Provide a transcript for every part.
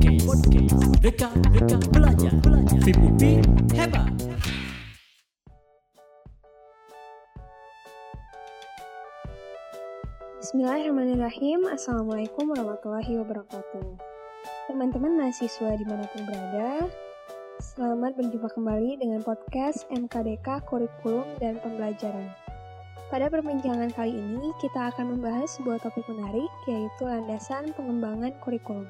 Podcast, dekat, dekat belajar, belajar. Hebat. Bismillahirrahmanirrahim. Assalamualaikum warahmatullahi wabarakatuh. Teman-teman mahasiswa di mana pun berada Selamat berjumpa kembali dengan podcast MKDK Kurikulum dan Pembelajaran. Pada perbincangan kali ini kita akan membahas sebuah topik menarik yaitu landasan pengembangan kurikulum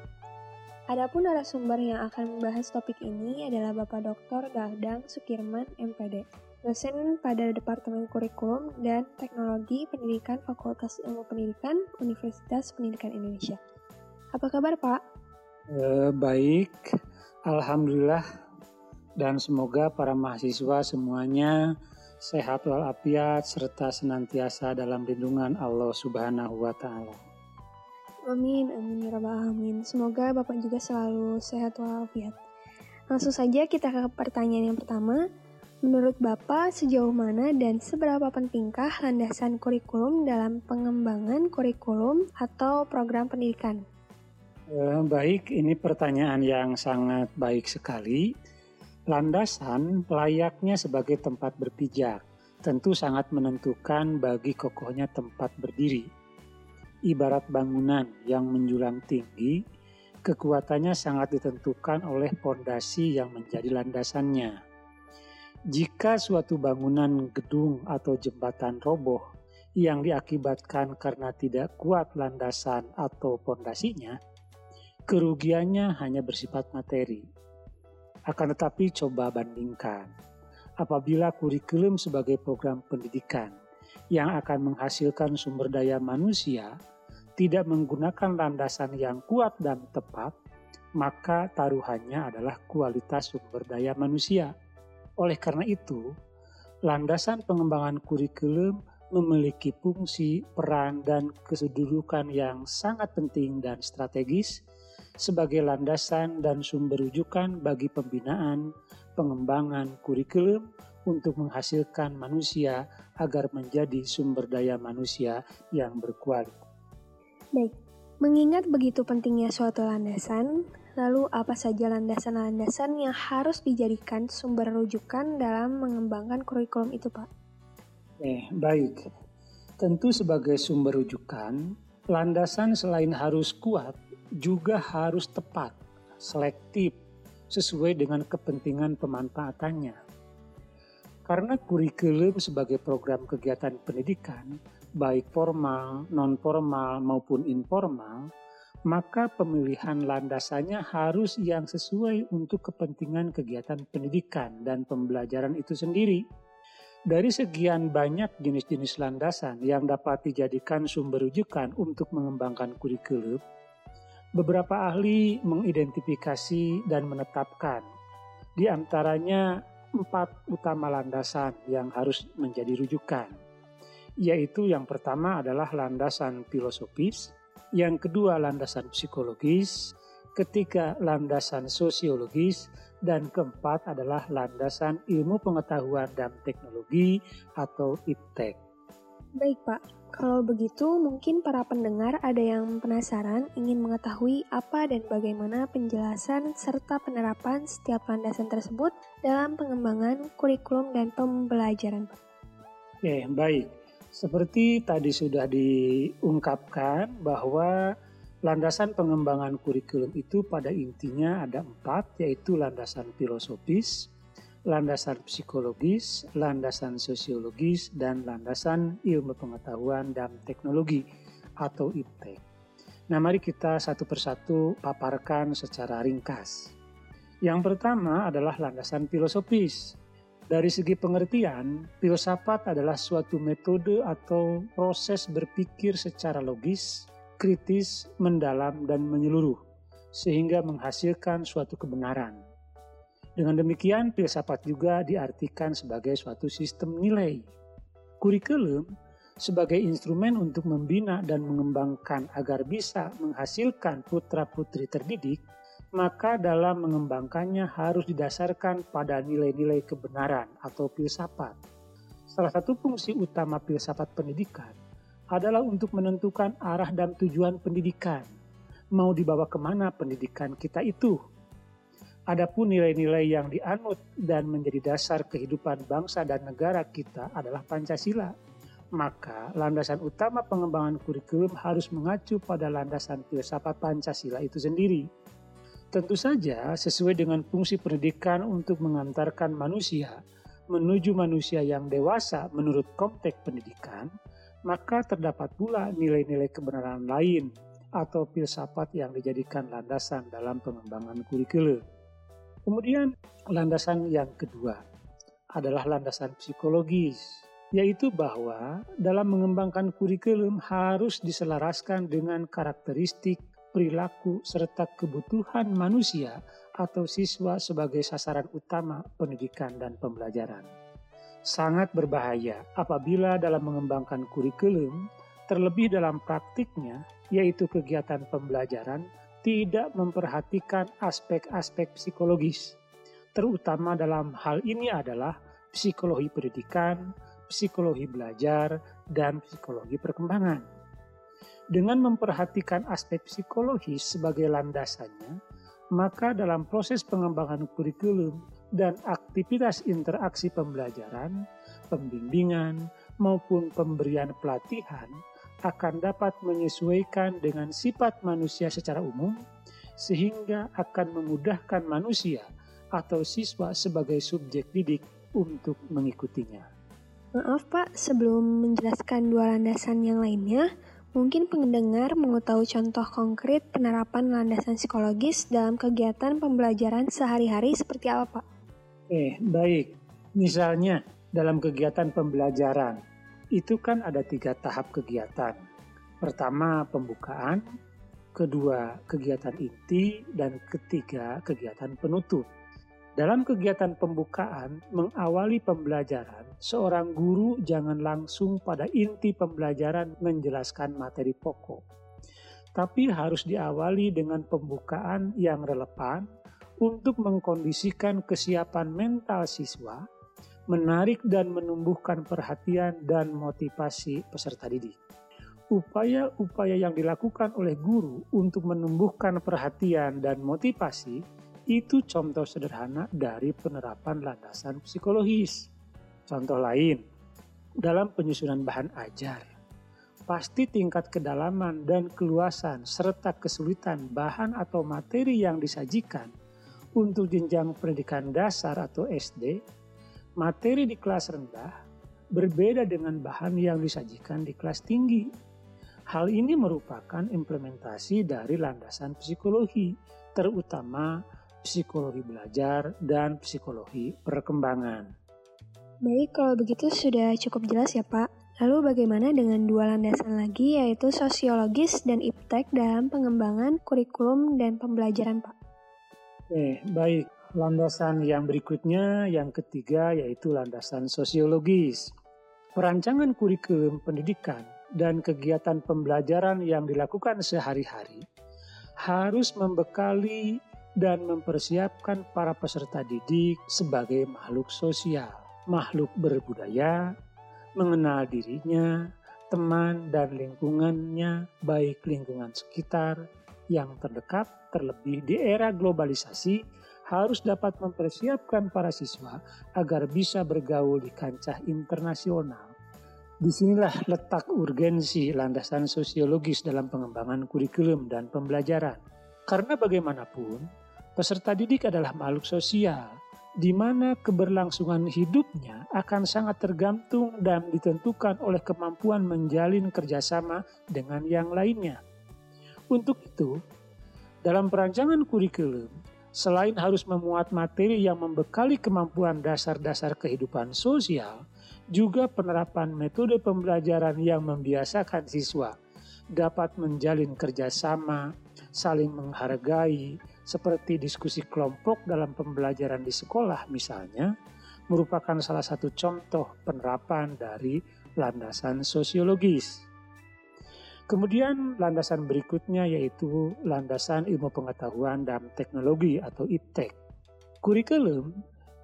Adapun narasumber yang akan membahas topik ini adalah Bapak Dr. Dadang Sukirman, MPD dosen pada Departemen Kurikulum dan Teknologi Pendidikan Fakultas Ilmu Pendidikan Universitas Pendidikan Indonesia. Apa kabar Pak? Eh, baik, Alhamdulillah dan semoga para mahasiswa semuanya sehat walafiat serta senantiasa dalam lindungan Allah Subhanahu wa taala. Amin, amin ya rabbal. Semoga Bapak juga selalu sehat walafiat. Langsung saja kita ke pertanyaan yang pertama. Menurut Bapak, sejauh mana dan seberapa pentingkah landasan kurikulum dalam pengembangan kurikulum atau program pendidikan? Eh, baik, ini pertanyaan yang sangat baik sekali. Landasan layaknya sebagai tempat berpijak, tentu sangat menentukan bagi kokohnya tempat berdiri. Ibarat bangunan yang menjulang tinggi, kekuatannya sangat ditentukan oleh pondasi yang menjadi landasannya. Jika suatu bangunan gedung atau jembatan roboh yang diakibatkan karena tidak kuat landasan atau pondasinya, kerugiannya hanya bersifat materi. Akan tetapi coba bandingkan, apabila kurikulum sebagai program pendidikan yang akan menghasilkan sumber daya manusia tidak menggunakan landasan yang kuat dan tepat, maka taruhannya adalah kualitas sumber daya manusia. Oleh karena itu, landasan pengembangan kurikulum memiliki fungsi, peran, dan kesedudukan yang sangat penting dan strategis sebagai landasan dan sumber rujukan bagi pembinaan, pengembangan kurikulum untuk menghasilkan manusia agar menjadi sumber daya manusia yang berkualitas. Baik, mengingat begitu pentingnya suatu landasan, Lalu apa saja landasan-landasan yang harus dijadikan sumber rujukan dalam mengembangkan kurikulum itu, Pak? Eh, baik. Tentu sebagai sumber rujukan, landasan selain harus kuat, juga harus tepat, selektif, sesuai dengan kepentingan pemanfaatannya. Karena kurikulum sebagai program kegiatan pendidikan, baik formal, non-formal maupun informal, maka pemilihan landasannya harus yang sesuai untuk kepentingan kegiatan pendidikan dan pembelajaran itu sendiri. Dari sekian banyak jenis-jenis landasan yang dapat dijadikan sumber rujukan untuk mengembangkan kurikulum, beberapa ahli mengidentifikasi dan menetapkan di antaranya empat utama landasan yang harus menjadi rujukan, yaitu yang pertama adalah landasan filosofis, yang kedua landasan psikologis, ketiga landasan sosiologis, dan keempat adalah landasan ilmu pengetahuan dan teknologi atau IPTEK. Baik Pak, kalau begitu mungkin para pendengar ada yang penasaran ingin mengetahui apa dan bagaimana penjelasan serta penerapan setiap landasan tersebut dalam pengembangan kurikulum dan pembelajaran. Oke, baik. Seperti tadi sudah diungkapkan bahwa landasan pengembangan kurikulum itu pada intinya ada empat, yaitu landasan filosofis, landasan psikologis, landasan sosiologis, dan landasan ilmu pengetahuan dan teknologi atau IPTEK. Nah mari kita satu persatu paparkan secara ringkas. Yang pertama adalah landasan filosofis. Dari segi pengertian, filsafat adalah suatu metode atau proses berpikir secara logis, kritis, mendalam, dan menyeluruh, sehingga menghasilkan suatu kebenaran. Dengan demikian, filsafat juga diartikan sebagai suatu sistem nilai. Kurikulum sebagai instrumen untuk membina dan mengembangkan agar bisa menghasilkan putra-putri terdidik maka dalam mengembangkannya harus didasarkan pada nilai-nilai kebenaran atau filsafat. Salah satu fungsi utama filsafat pendidikan adalah untuk menentukan arah dan tujuan pendidikan, mau dibawa ke mana pendidikan kita itu. Adapun nilai-nilai yang dianut dan menjadi dasar kehidupan bangsa dan negara kita adalah Pancasila. Maka landasan utama pengembangan kurikulum harus mengacu pada landasan filsafat Pancasila itu sendiri. Tentu saja sesuai dengan fungsi pendidikan untuk mengantarkan manusia menuju manusia yang dewasa menurut konteks pendidikan, maka terdapat pula nilai-nilai kebenaran lain atau filsafat yang dijadikan landasan dalam pengembangan kurikulum. Kemudian landasan yang kedua adalah landasan psikologis, yaitu bahwa dalam mengembangkan kurikulum harus diselaraskan dengan karakteristik, perilaku, serta kebutuhan manusia atau siswa sebagai sasaran utama pendidikan dan pembelajaran. Sangat berbahaya apabila dalam mengembangkan kurikulum, terlebih dalam praktiknya, yaitu kegiatan pembelajaran, tidak memperhatikan aspek-aspek psikologis. Terutama dalam hal ini adalah psikologi pendidikan, psikologi belajar, dan psikologi perkembangan. Dengan memperhatikan aspek psikologis sebagai landasannya, maka dalam proses pengembangan kurikulum dan aktivitas interaksi pembelajaran, pembimbingan, maupun pemberian pelatihan akan dapat menyesuaikan dengan sifat manusia secara umum, sehingga akan memudahkan manusia atau siswa sebagai subjek didik untuk mengikutinya. Maaf Pak, sebelum menjelaskan dua landasan yang lainnya, mungkin pendengar mau tahu contoh konkret penerapan landasan psikologis dalam kegiatan pembelajaran sehari-hari seperti apa Pak? Eh, baik. Misalnya, dalam kegiatan pembelajaran, itu kan ada tiga tahap kegiatan. Pertama, pembukaan, kedua, kegiatan inti, dan ketiga, kegiatan penutup. Dalam kegiatan pembukaan, mengawali pembelajaran, seorang guru jangan langsung pada inti pembelajaran menjelaskan materi pokok, tapi harus diawali dengan pembukaan yang relevan untuk mengkondisikan kesiapan mental siswa menarik dan menumbuhkan perhatian dan motivasi peserta didik. Upaya-upaya yang dilakukan oleh guru untuk menumbuhkan perhatian dan motivasi itu contoh sederhana dari penerapan landasan psikologis. Contoh lain, dalam penyusunan bahan ajar, pasti tingkat kedalaman dan keluasan serta kesulitan bahan atau materi yang disajikan untuk jenjang pendidikan dasar atau SD materi di kelas rendah berbeda dengan bahan yang disajikan di kelas tinggi. Hal ini merupakan implementasi dari landasan psikologi, terutama psikologi belajar dan psikologi perkembangan. Baik, kalau begitu sudah cukup jelas ya Pak. Lalu bagaimana dengan dua landasan lagi yaitu sosiologis dan iptek dalam pengembangan kurikulum dan pembelajaran Pak? Eh, baik landasan yang berikutnya, yang ketiga yaitu landasan sosiologis. Perancangan kurikulum pendidikan dan kegiatan pembelajaran yang dilakukan sehari-hari harus membekali dan mempersiapkan para peserta didik sebagai makhluk sosial, makhluk berbudaya, mengenal dirinya, teman dan lingkungannya, baik lingkungan sekitar yang terdekat, terlebih di era globalisasi harus dapat mempersiapkan para siswa agar bisa bergaul di kancah internasional. Di sinilah letak urgensi landasan sosiologis dalam pengembangan kurikulum dan pembelajaran. Karena bagaimanapun, peserta didik adalah makhluk sosial, di mana keberlangsungan hidupnya akan sangat tergantung dan ditentukan oleh kemampuan menjalin kerjasama dengan yang lainnya. Untuk itu, dalam perancangan kurikulum, selain harus memuat materi yang membekali kemampuan dasar-dasar kehidupan sosial, juga penerapan metode pembelajaran yang membiasakan siswa dapat menjalin kerjasama, saling menghargai, seperti diskusi kelompok dalam pembelajaran di sekolah misalnya, merupakan salah satu contoh penerapan dari landasan sosiologis. Kemudian landasan berikutnya yaitu landasan ilmu pengetahuan dan teknologi atau IPTEK. Kurikulum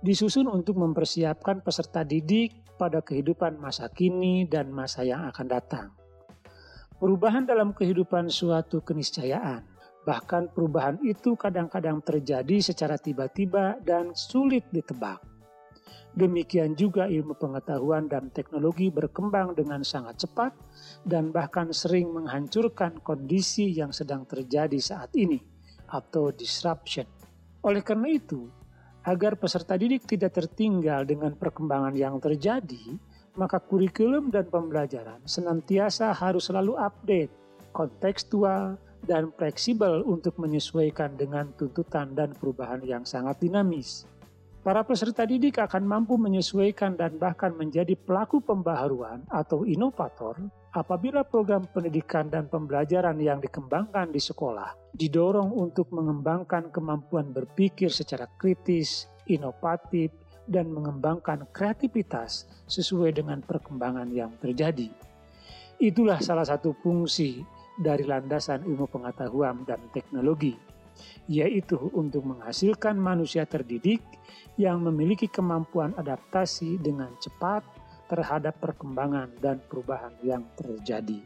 disusun untuk mempersiapkan peserta didik pada kehidupan masa kini dan masa yang akan datang. Perubahan dalam kehidupan suatu keniscayaan Bahkan perubahan itu kadang-kadang terjadi secara tiba-tiba dan sulit ditebak. Demikian juga ilmu pengetahuan dan teknologi berkembang dengan sangat cepat dan bahkan sering menghancurkan kondisi yang sedang terjadi saat ini atau disruption. Oleh karena itu, agar peserta didik tidak tertinggal dengan perkembangan yang terjadi, maka kurikulum dan pembelajaran senantiasa harus selalu update, kontekstual, dan fleksibel untuk menyesuaikan dengan tuntutan dan perubahan yang sangat dinamis. Para peserta didik akan mampu menyesuaikan dan bahkan menjadi pelaku pembaharuan atau inovator apabila program pendidikan dan pembelajaran yang dikembangkan di sekolah didorong untuk mengembangkan kemampuan berpikir secara kritis, inovatif, dan mengembangkan kreativitas sesuai dengan perkembangan yang terjadi. Itulah salah satu fungsi dari landasan ilmu pengetahuan dan teknologi yaitu untuk menghasilkan manusia terdidik yang memiliki kemampuan adaptasi dengan cepat terhadap perkembangan dan perubahan yang terjadi.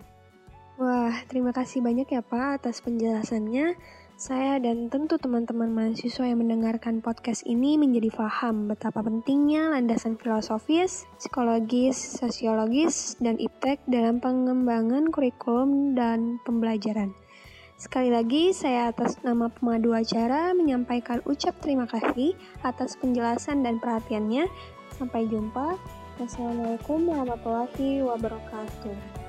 Wah, terima kasih banyak ya Pak atas penjelasannya. Saya dan tentu teman-teman mahasiswa yang mendengarkan podcast ini menjadi paham betapa pentingnya landasan filosofis, psikologis, sosiologis, dan iptek dalam pengembangan kurikulum dan pembelajaran. Sekali lagi, saya atas nama pemadu acara menyampaikan ucap terima kasih atas penjelasan dan perhatiannya. Sampai jumpa. Wassalamualaikum warahmatullahi wabarakatuh.